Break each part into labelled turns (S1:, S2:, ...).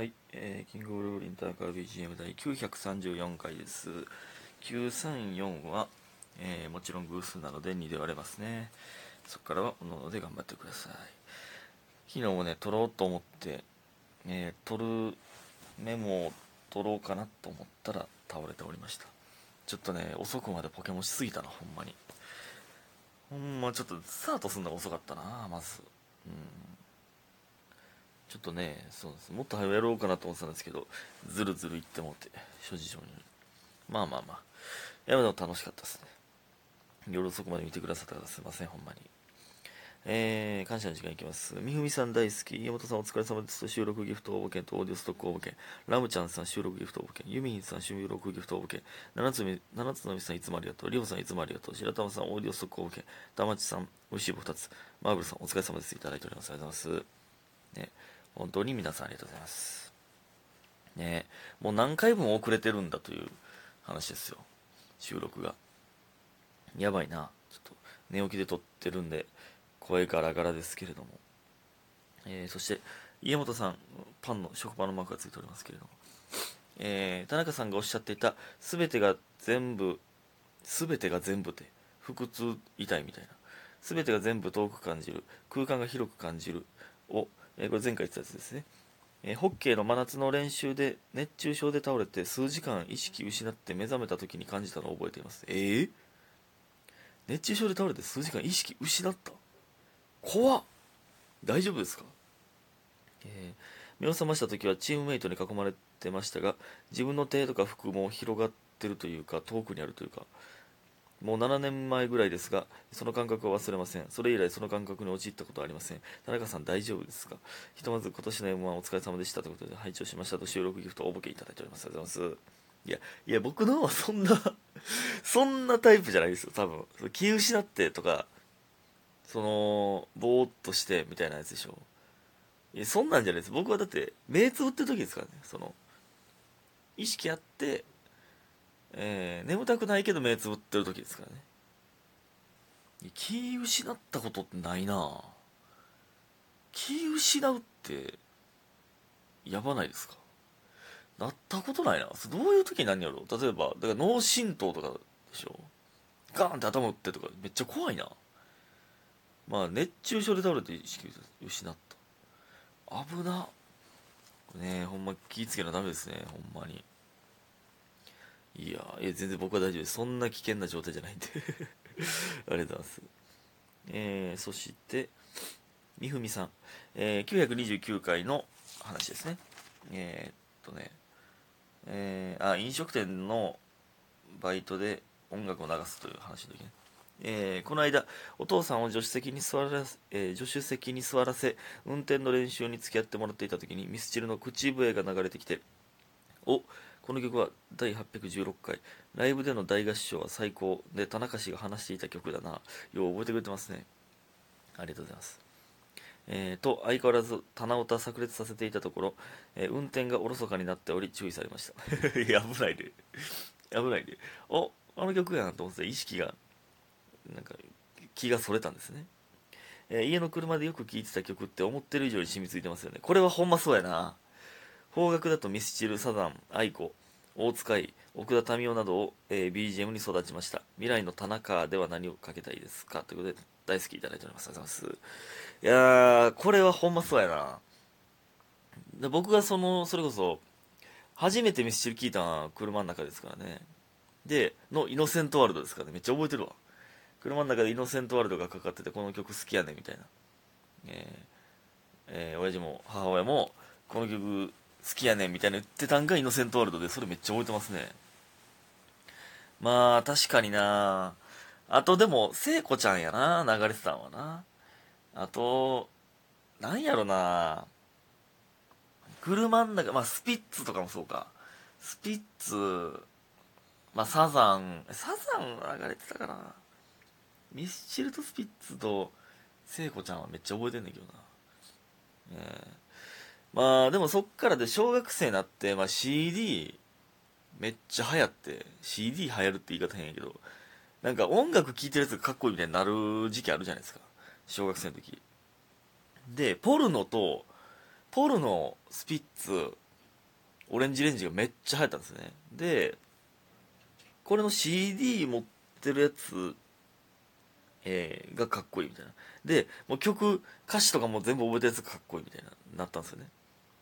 S1: はい、えーキングオブロールインターカー BGM 第934回です。934は、えーもちろん偶数なので2で割れますね。そこからはおのおので頑張ってください。昨日もね、撮ろうと思って、えー撮るメモを撮ろうかなと思ったら倒れておりました。ちょっとね、遅くまでポケモンしすぎたな、ほんまに。ほんまちょっとスタートするのが遅かったな、まず。うんちょっとね、そうです。もっと早くやろうかなと思ってたんですけど、ずるずるいってもって、諸事情に。まあまあまあ。いや、でも楽しかったですね。夜遅くまで見てくださった方すいません、ほんまに。えー、感謝の時間いきます。みふみさん大好き。家元さんお疲れ様です。収録ギフト応募券とオーディオストック応募券。ラムちゃんさん収録ギフト応募券。ユミヒンさん収録ギフト応募券。七つみ、七つのみさんいつもありがとう。りょうさんいつもありがとう。白玉さんオーディオストック応募券。たまちさん、おいしい棒2つ。マーブルさんお疲れ様です。いただいております。ありがとうございます。ね、本当に皆さんありがとうございます。ねもう何回分遅れてるんだという話ですよ。収録が。やばいな。ちょっと寝起きで撮ってるんで、声ガラガラですけれども。えーそして、家元さん、パンの、食パンのマークがついておりますけれども。えー田中さんがおっしゃっていた、すべてが全部、すべてが全部で、腹痛痛いみたいな。すべてが全部遠く感じる、空間が広く感じるを、えこれ前回言ったやつですね。えホッケーの真夏の練習で熱中症で倒れて数時間意識失って目覚めた時に感じたのを覚えています。えー？熱中症で倒れて数時間意識失った？怖っ大丈夫ですか？えー目を覚ました時はチームメイトに囲まれてましたが自分の手とか服も広がってるというか遠くにあるというかもう7年前ぐらいですがその感覚は忘れません。それ以来その感覚に陥ったことはありません。田中さん大丈夫ですか？ひとまず今年の M1 お疲れ様でしたということで拝聴しましたと収録ギフト応募券いただいておりますありがとうございます。いやいや僕のはそんな そんなタイプじゃないですよ。多分気失ってとかそのぼーっとしてみたいなやつでしょ。いやそんなんじゃないです。僕はだって目つぶってる時ですからね。その意識あってえー眠たくないけど目つぶってる時ですからね。気失ったことってないな。気失うってやばないですか。なったことないな。どういう時に何やろう。例えばだから脳震盪とかでしょ。ガーンって頭打ってとかめっちゃ怖いな。まあ熱中症で倒れて意識失った。危な。これねほんま気ぃつけなダメですねほんまに。いやいや全然僕は大丈夫です。そんな危険な状態じゃないんで。ありがとうございます。えー、そしてみふみさん、えー、929回の話ですね。えー、っとね。えー、あ飲食店のバイトで音楽を流すという話の時ね。えーこの間お父さんを助手席に座らせ、えー助手席に座らせ運転の練習に付き合ってもらっていた時にミスチルの口笛が流れてきておこの曲は第816回。ライブでの大合唱は最高で田中氏が話していた曲だな。よう覚えてくれてますね。ありがとうございます。えーと相変わらず棚歌炸裂させていたところ、えー運転がおろそかになっており注意されました。危ないで。危ないで。おあの曲やなと思ってた。意識がなんか気がそれたんですね、えー家の車でよく聴いてた曲って思ってる以上に染みついてますよね。これはほんまそうやな。邦楽だとミスチルサザン愛子大塚愛奥田民生などを、えー BGM に育ちました。未来の田中では何をかけたいですか？ということで大好きいただいております。ありがとうございます。いやーこれはほんまそうやな。で僕がそのそれこそ初めてミスチル聞いたのは車の中ですからね。でのイノセントワールドですからね。めっちゃ覚えてるわ。車の中でイノセントワールドがかかっててこの曲好きやねみたいな。えーえー親父も母親もこの曲好きやねんみたいな言ってたんがイノセントワールドでそれめっちゃ覚えてますね。まあ確かにな。あとでも聖子ちゃんやな流れてたんはな。あとなんやろな。車ん中まあスピッツとかもそうか。スピッツまあサザン。サザン流れてたかな。ミスチルとスピッツと聖子ちゃんはめっちゃ覚えてんねんけどな。ええまあでもそっからで小学生になって、まあ、CD めっちゃ流行って CD 流行るって言い方変やけどなんか音楽聴いてるやつがかっこいいみたいになる時期あるじゃないですか小学生の時。でポルノとポルノスピッツオレンジレンジがめっちゃ流行ったんですね。でこれの CD 持ってるやつ、えー、がかっこいいみたいな。でもう曲歌詞とかも全部覚えたやつがかっこいいみたいななったんですよね。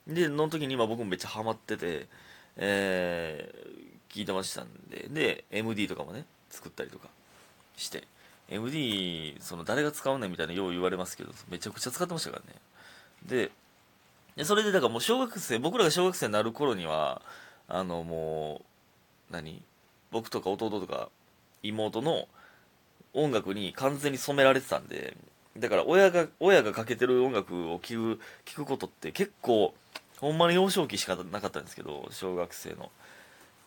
S1: での時に今僕もめっちゃハマっててえー、聞いてましたんで。で MD とかもね作ったりとかして。MD その誰が使うねんみたいなよう言われますけどめちゃくちゃ使ってましたからね。ででそれでだからもう小学生僕らが小学生になる頃にはあのもう何？僕とか弟とか妹の音楽に完全に染められてたんでだから親が親がかけてる音楽を聴く聞くことって結構ほんまに幼少期しかなかったんですけど小学生の。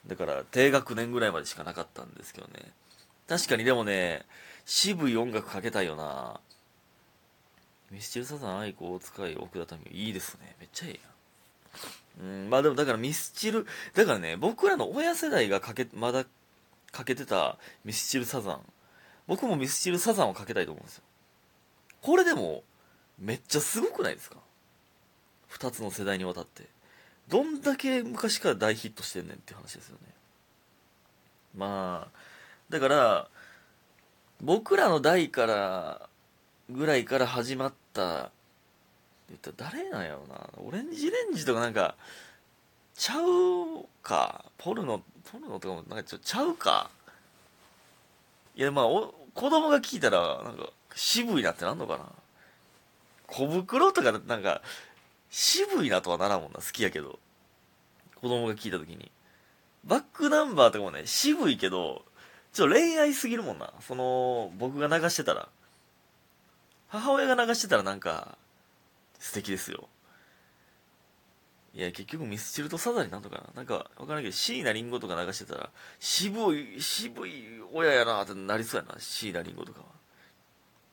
S1: だから低学年ぐらいまでしかなかったんですけどね。確かにでもね渋い音楽かけたいよな。ミスチルサザン愛子大塚愛奥田民生いいですね。めっちゃええやん。うんまあでもだからミスチルだからね僕らの親世代がかけまだかけてたミスチルサザン。僕もミスチルサザンをかけたいと思うんですよ。これでもめっちゃすごくないですか？2つの世代にわたって。どんだけ昔から大ヒットしてんねんっていう話ですよね。まあだから僕らの代からぐらいから始まった言ったら誰なんやろな？オレンジレンジとかなんかちゃうか？ポルノポルノとかもなんかちょちゃうか？いやまあお子供が聞いたらなんか渋いなってなんのかな？小袋とかなんか渋いなとはならんもんな好きやけど。子供が聞いた時に。バックナンバーとかもね渋いけどちょっと恋愛すぎるもんな。その僕が流してたら。母親が流してたらなんか素敵ですよ。いや結局ミスチルとサザンなんとかな。なんか分からんけど椎名林檎とか流してたら渋い渋い親やなってなりそうやな椎名林檎とかは。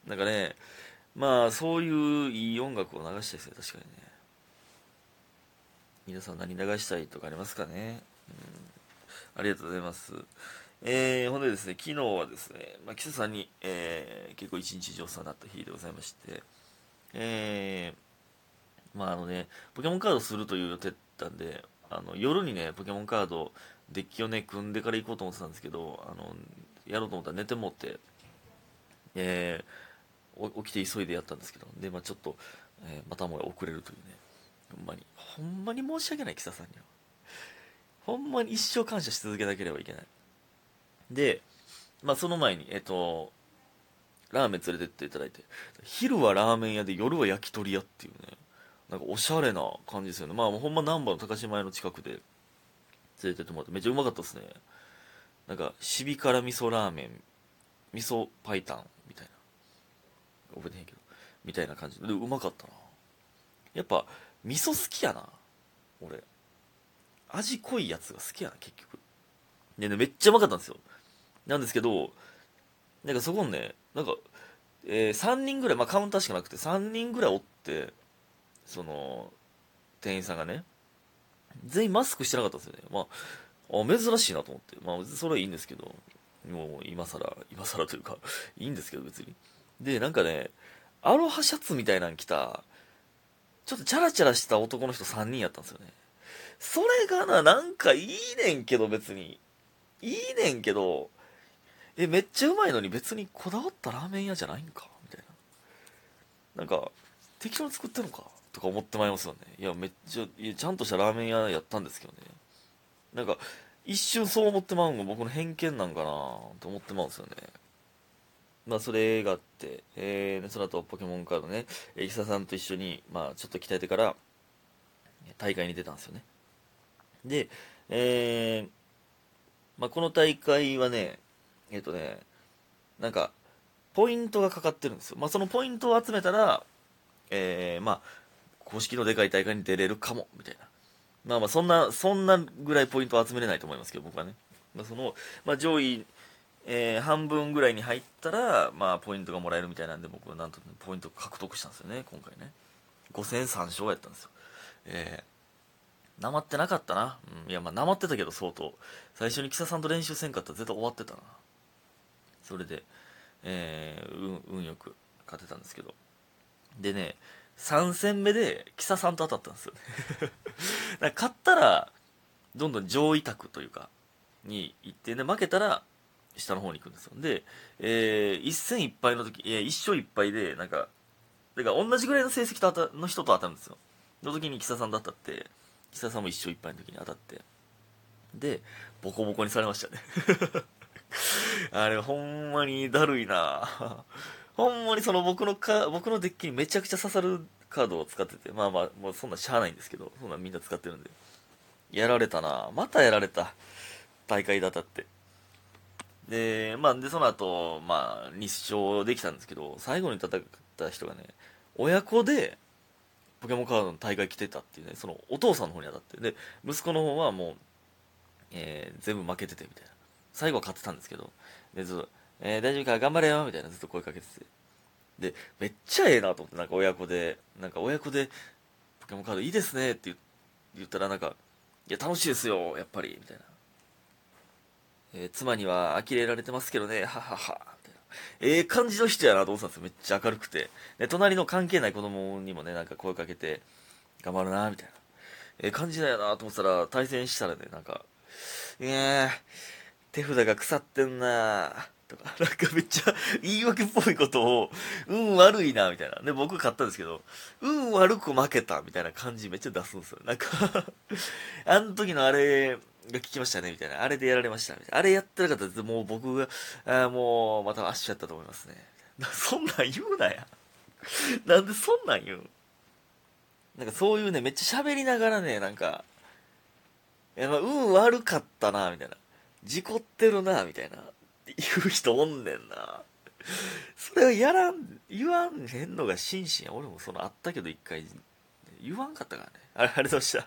S1: なんかねまあそういういい音楽を流したいですね確かにね。皆さん何流したいとかありますかね、うん、ありがとうございます。えー、ほんでですね、昨日はですね、まあ、岸田さんに、えー、結構一日上手になった日でございまして、えー、まああのね、ポケモンカードするという予定だったんで、あの夜にね、ポケモンカード、デッキをね、組んでから行こうと思ってたんですけど、あの、やろうと思ったら寝てもって、えー、起きて急いでやったんですけど、で、まあちょっと、えー、またも遅れるというね、ほんまに、ほんまに申し訳ない、岸田さんには。ほんまに一生感謝し続けなければいけない。で、まあ、その前に、えっと、ラーメン連れてっていただいて、昼はラーメン屋で夜は焼き鳥屋っていうね、なんかおしゃれな感じですよね。まあ、ほんま難波の高島屋の近くで連れてってもらって、めっちゃうまかったですね。なんか、シビ辛味噌ラーメン、味噌パイタン。覚えてへんけど。みたいな感じで、うまかったな。やっぱ、味噌好きやな。俺。味濃いやつが好きやな、結局。でね、めっちゃうまかったんですよ。なんですけど、なんかそこにね、なんか、えー、3人ぐらい、まあカウンターしかなくて、3人ぐらいおって、その、店員さんがね、全員マスクしてなかったんですよね。まあ、あ珍しいなと思って。まあ、それはいいんですけど、もう今更、今更というか、いいんですけど別に。で、なんかね、アロハシャツみたいなの着た、ちょっとチャラチャラした男の人3人やったんですよね。それがな、なんかいいねんけど別に。いいねんけど、え、めっちゃうまいのに別にこだわったラーメン屋じゃないんか？みたいな。なんか、適当に作ってるのか？とか思ってまいりますよね。いや、めっちゃ、いや、ちゃんとしたラーメン屋やったんですけどね。なんか、一瞬そう思ってまうんが僕の偏見なんかなと思ってまうんですよね。まあ、それがあって、えー、その後、ポケモンカードね、えー、さんと一緒に、まあ、ちょっと鍛えてから、大会に出たんですよね。で、えー、まあ、この大会はね、えっ、とね、なんか、ポイントがかかってるんですよ。まあ、そのポイントを集めたら、えー、まあ、公式のでかい大会に出れるかも、みたいな。まあまあ、そんな、そんなぐらいポイントを集めれないと思いますけど、僕はね。まあ、その、まあ、上位、えー、半分ぐらいに入ったら、まあ、ポイントがもらえるみたいなんで、僕はなんと、ポイント獲得したんですよね、今回ね。5戦3勝やったんですよ。えーなまってなかったな。うん、いや、まあ、なまってたけど、相当。最初に木佐さんと練習せんかったら絶対終わってたな。それで、えー、運、運よく勝てたんですけど。でね、3戦目で木佐さんと当たったんですよね。勝ったら、どんどん上位卓というか、に行って、で、負けたら、下の方に行くんですよ。で、えー、一戦一敗の時、えー、一勝一敗で、なんか、だから同じぐらいの成績と当たの人と当たるんですよ。の時に木佐さんだったって、木佐さんも一勝一敗の時に当たって。で、ボコボコにされましたね あれ、ほんまにだるいなほんまにその僕のか、僕のデッキにめちゃくちゃ刺さるカードを使ってて、まあまあ、もうそんなしゃあないんですけど、そんなみんな使ってるんで。やられたなまたやられた。大会だったって。で、まあ、で、その後、まあ、日勝できたんですけど、最後に戦った人がね、親子で、ポケモンカードの大会来てたっていうね、そのお父さんの方に当たって、で、息子の方はもう、えー、全部負けててみたいな。最後は勝ってたんですけど、で、ずっと、えー、大丈夫か？頑張れよみたいなずっと声かけてて。で、めっちゃええなと思って、なんか親子で、なんか親子で、ポケモンカードいいですねって言ったら、なんか、いや、楽しいですよ、やっぱり、みたいな。えー、妻には呆れられてますけどね、ははは、ええー、感じの人やなと思ってたんですよ。めっちゃ明るくて。で、隣の関係ない子供にもね、なんか声かけて、頑張るな、みたいな。ええー、感じだよなと思ってたら、対戦したらね、なんか、いや手札が腐ってんなとか、なんかめっちゃ言い訳っぽいことを、運悪いな、みたいな。で、僕買ったんですけど、運悪く負けた、みたいな感じめっちゃ出すんですよ。なんか あの時のあれ、が聞きましたね、みたいな。あれでやられました、みたいな。あれやってなかったら、もう僕が、あもう、またアッシュやったと思いますね。そんなん言うなや。なんでそんなん言うなんかそういうね、めっちゃ喋りながらね、なんか、いや、運悪かったな、みたいな。事故ってるな、みたいな。言う人おんねんな。それをやらん、言わんへんのが心身や。俺もそのあったけど一回、言わんかったからね。あれ、ありがとうございました？